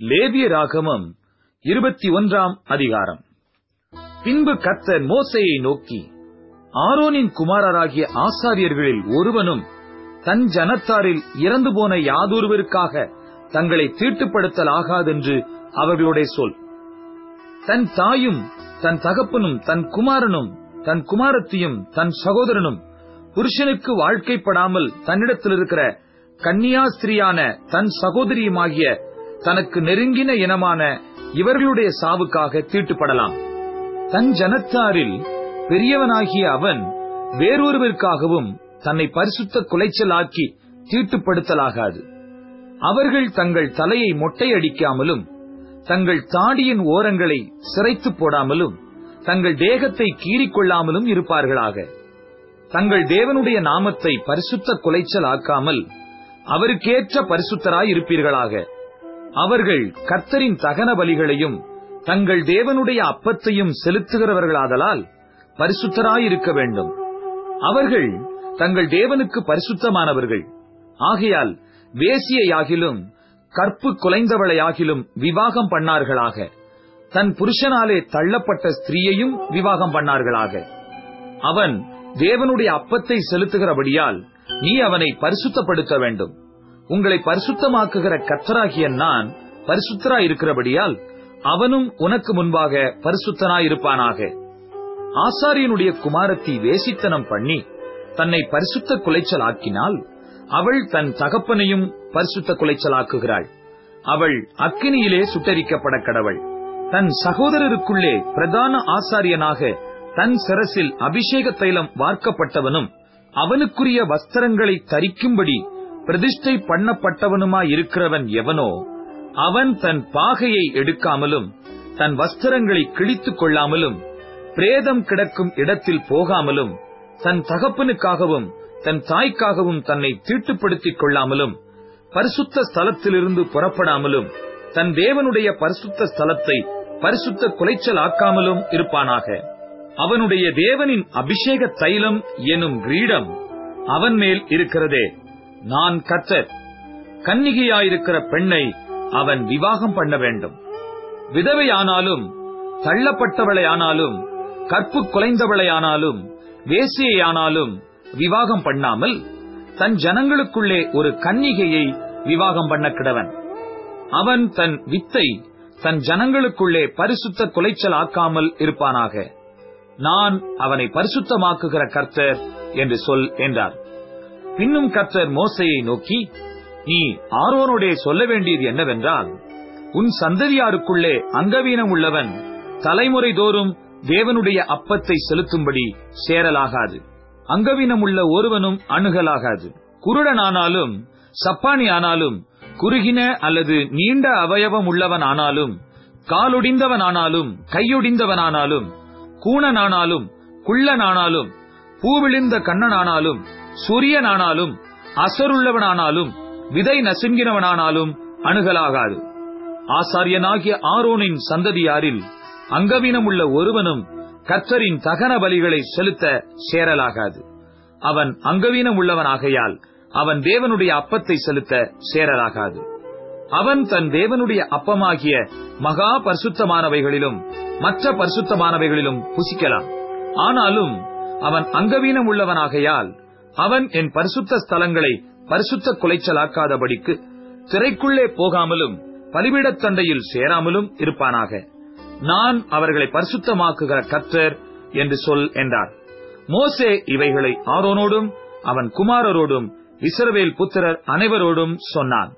லேவியராகமம் இருபத்தி ஒன்றாம் அதிகாரம். பின்பு கத்தர் மோசையை நோக்கி ஆரோனின் குமாரராகிய ஆசாரியர்களில் ஒருவனும் தன் ஜனத்தாரில் இறந்து போன யாதொருவருக்காக தங்களை தீட்டுப்படுத்தலாகாதென்று அவர்களுடைய சொல். தன் தாயும் தன் தகப்பனும் தன் குமாரனும் தன் குமாரத்தியும் தன் சகோதரனும் புருஷனுக்கு வாழ்க்கைப்படாமல் தன்னிடத்தில் இருக்கிற கன்னியாஸ்திரியான தன் சகோதரியுமாகிய தனக்கு நெருங்கின இனமான இவர்களுடைய சாவுக்காக தீட்டுப்படலாம். தன் ஜனத்தாரில் பெரியவனாகிய அவன் வேறொருவருக்காகவும் தன்னை பரிசுத்த குலைச்சலாக்கி தீட்டுப்படுத்தலாகாது. அவர்கள் தங்கள் தலையை மொட்டையடிக்காமலும் தங்கள் தாடியின் ஓரங்களை சிரைத்து போடாமலும் தங்கள் தேகத்தை கீறிக்கொள்ளாமலும் இருப்பார்களாக. தங்கள் தேவனுடைய நாமத்தை பரிசுத்த குலைச்சல் ஆக்காமல் அவருக்கேற்ற பரிசுத்தராய் இருப்பீர்களாக அவர்கள் கர்த்தரின் தகன பலிகளையும் தங்கள் தேவனுடைய அப்பத்தையும் செலுத்துகிறவர்களாதலால் பரிசுத்தராயிருக்க வேண்டும். அவர்கள் தங்கள் தேவனுக்கு பரிசுத்தமானவர்கள். ஆகையால் வேசியையாகிலும் கற்பு குலைந்தவளையாகிலும் விவாகம் பண்ணார்களாக. தன் புருஷனாலே தள்ளப்பட்ட ஸ்திரீயையும் விவாகம் பண்ணார்களாக. அவன் தேவனுடைய அப்பத்தை செலுத்துகிறபடியால் நீ அவனை பரிசுத்தப்படுத்த வேண்டும். உங்களை பரிசுத்தமாக்குகிற கத்தராகிய நான் பரிசுத்தராய் இருக்கிறபடியால் அவனும் உனக்கு முன்பாக பரிசுத்தனாயிருப்பானாக. ஆசாரியனுடைய குமாரத்தி வேசித்தனம் பண்ணி தன்னை பரிசுத்த குலைச்சல் ஆக்கினால் அவள் தன் தகப்பனையும் பரிசுத்த குலைச்சலாக்குகிறாள். அவள் அக்கினியிலே சுட்டரிக்கப்பட கடவள். தன் சகோதரருக்குள்ளே பிரதான ஆசாரியனாக தன் சரசில் அபிஷேக தைலம் வார்க்கப்பட்டவனும் அவனுக்குரிய வஸ்திரங்களை தரிக்கும்படி பிரதிஷ்டை பண்ணப்பட்டவனுமாயிருக்கிறவன் எவனோ அவன் தன் பாகையை எடுக்காமலும் தன் வஸ்திரங்களை கிழித்துக் கொள்ளாமலும் பிரேதம் கிடக்கும் இடத்தில் போகாமலும் தன் தகப்பனுக்காகவும் தன் தாய்க்காகவும் தன்னை தீட்டுப்படுத்திக் கொள்ளாமலும் பரிசுத்த ஸ்தலத்திலிருந்து புறப்படாமலும் தன் தேவனுடைய பரிசுத்த ஸ்தலத்தை பரிசுத்த குலைச்சல் ஆக்காமலும் இருப்பானாக. அவனுடைய தேவனின் அபிஷேக தைலம் எனும் கிரீடம் அவன் மேல் இருக்கிறதே. நான் கத்தர் கன்னிகையாயிருக்கிற பெண்ணை அவன் விவாகம் பண்ண வேண்டும். விதவையானாலும் தள்ளப்பட்டவளையானாலும் கற்பு குலைந்தவளையானாலும் வேசியையானாலும் விவாகம் பண்ணாமல் தன் ஜனங்களுக்குள்ளே ஒரு கன்னிகையை விவாகம் பண்ண கிடவன். அவன் தன் வித்தை தன் ஜனங்களுக்குள்ளே பரிசுத்த குலைச்சல் ஆக்காமல் இருப்பானாக. நான் அவனை பரிசுத்தமாக்குகிற கர்த்தர் என்று சொல் என்றார். பின்னும் கர்த்தர் மோசையை நோக்கி நீ ஆரோனோடே சொல்ல வேண்டியது என்னவென்றால் உன் சந்ததியாருக்குள்ளே அங்கவீனம் உள்ளவன் தலைமுறை தோறும் தேவனுடைய அப்பத்தை செலுத்தும்படி சேரலாகாது. அங்கவீனம் உள்ள ஒருவனும் அணுகலாகாது. குருடனானாலும் சப்பானி ஆனாலும் குறுகின அல்லது நீண்ட அவயவம் உள்ளவன் ஆனாலும் காலுடிந்தவனானாலும் கையொடிந்தவனானாலும் கூணனானாலும் குள்ளனானாலும் பூவிழிந்த கண்ணனானாலும் சூரியனானாலும் அசருள்ளவனானாலும் விதை நசுங்கினவனானாலும் அணுகலாகாது. ஆசாரியனாகிய ஆரோனின் சந்ததியாரில் அங்கவீனமுள்ள ஒருவனும் கர்த்தரின் தகன பலிகளை செலுத்த சேரலாகாது. அவன் அங்கவீனம் உள்ளவனாகையால் அவன் தேவனுடைய அப்பத்தை செலுத்த சேரலாகாது. அவன் தன் தேவனுடைய அப்பமாகிய மகா பரிசுத்தமானவைகளிலும் மற்ற பரிசுத்தமானவைகளிலும் புசிக்கலாம். ஆனாலும் அவன் அங்கவீனம் உள்ளவனாகையால் அவன் என் பரிசுத்த ஸ்தலங்களை பரிசுத்த குலைச்சலாக்காதபடிக்கு திரைக்குள்ளே போகாமலும் பலிபீடத்தண்டையில் சேராமலும் இருப்பானாக. நான் அவர்களை பரிசுத்தமாக்குகிற கத்தர் என்று சொல் என்றார். மோசே இவைகளை ஆரோனோடும் அவன் குமாரரோடும் இசரவேல் புத்திரர் அனைவரோடும் சொன்னான்.